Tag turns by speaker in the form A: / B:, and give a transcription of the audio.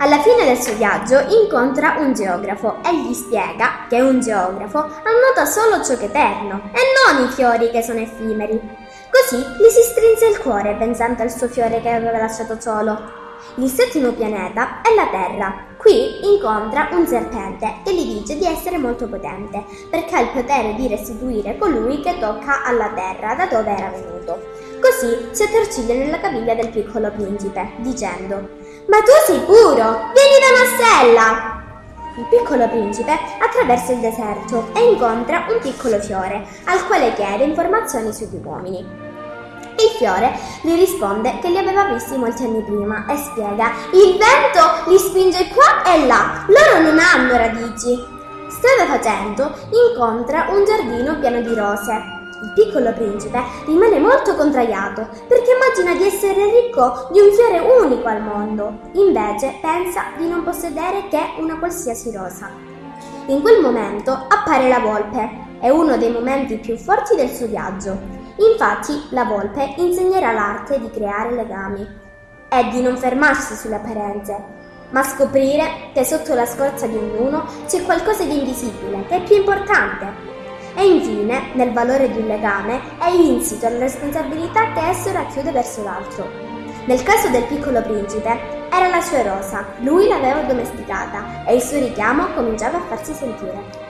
A: Alla fine del suo viaggio incontra un geografo e gli spiega che un geografo annota solo ciò che è eterno e non i fiori che sono effimeri. Così gli si strinse il cuore pensando al suo fiore che aveva lasciato solo. Il settimo pianeta è la Terra. Qui incontra un serpente che gli dice di essere molto potente perché ha il potere di restituire colui che tocca alla Terra da dove era venuto. Così si attorciglia nella caviglia del piccolo principe, dicendo Ma tu sei puro! Vieni da una stella! Il piccolo principe attraversa il deserto e incontra un piccolo fiore, al quale chiede informazioni sugli uomini. Il fiore gli risponde che li aveva visti molti anni prima e spiega: Il vento li spinge qua e là, loro non hanno radici. Strada facendo, incontra un giardino pieno di rose. Il piccolo principe rimane molto contrariato perché immagina di essere ricco di un fiore unico al mondo. Invece pensa di non possedere che una qualsiasi rosa. In quel momento appare la volpe. È uno dei momenti più forti del suo viaggio. Infatti la volpe insegnerà l'arte di creare legami e di non fermarsi sulle apparenze, ma scoprire che sotto la scorza di ognuno c'è qualcosa di invisibile che è più importante e infine, nel valore di un legame, è insito la responsabilità che esso racchiude verso l'altro. Nel caso del piccolo principe, era la sua rosa, lui l'aveva domesticata e il suo richiamo cominciava a farsi sentire.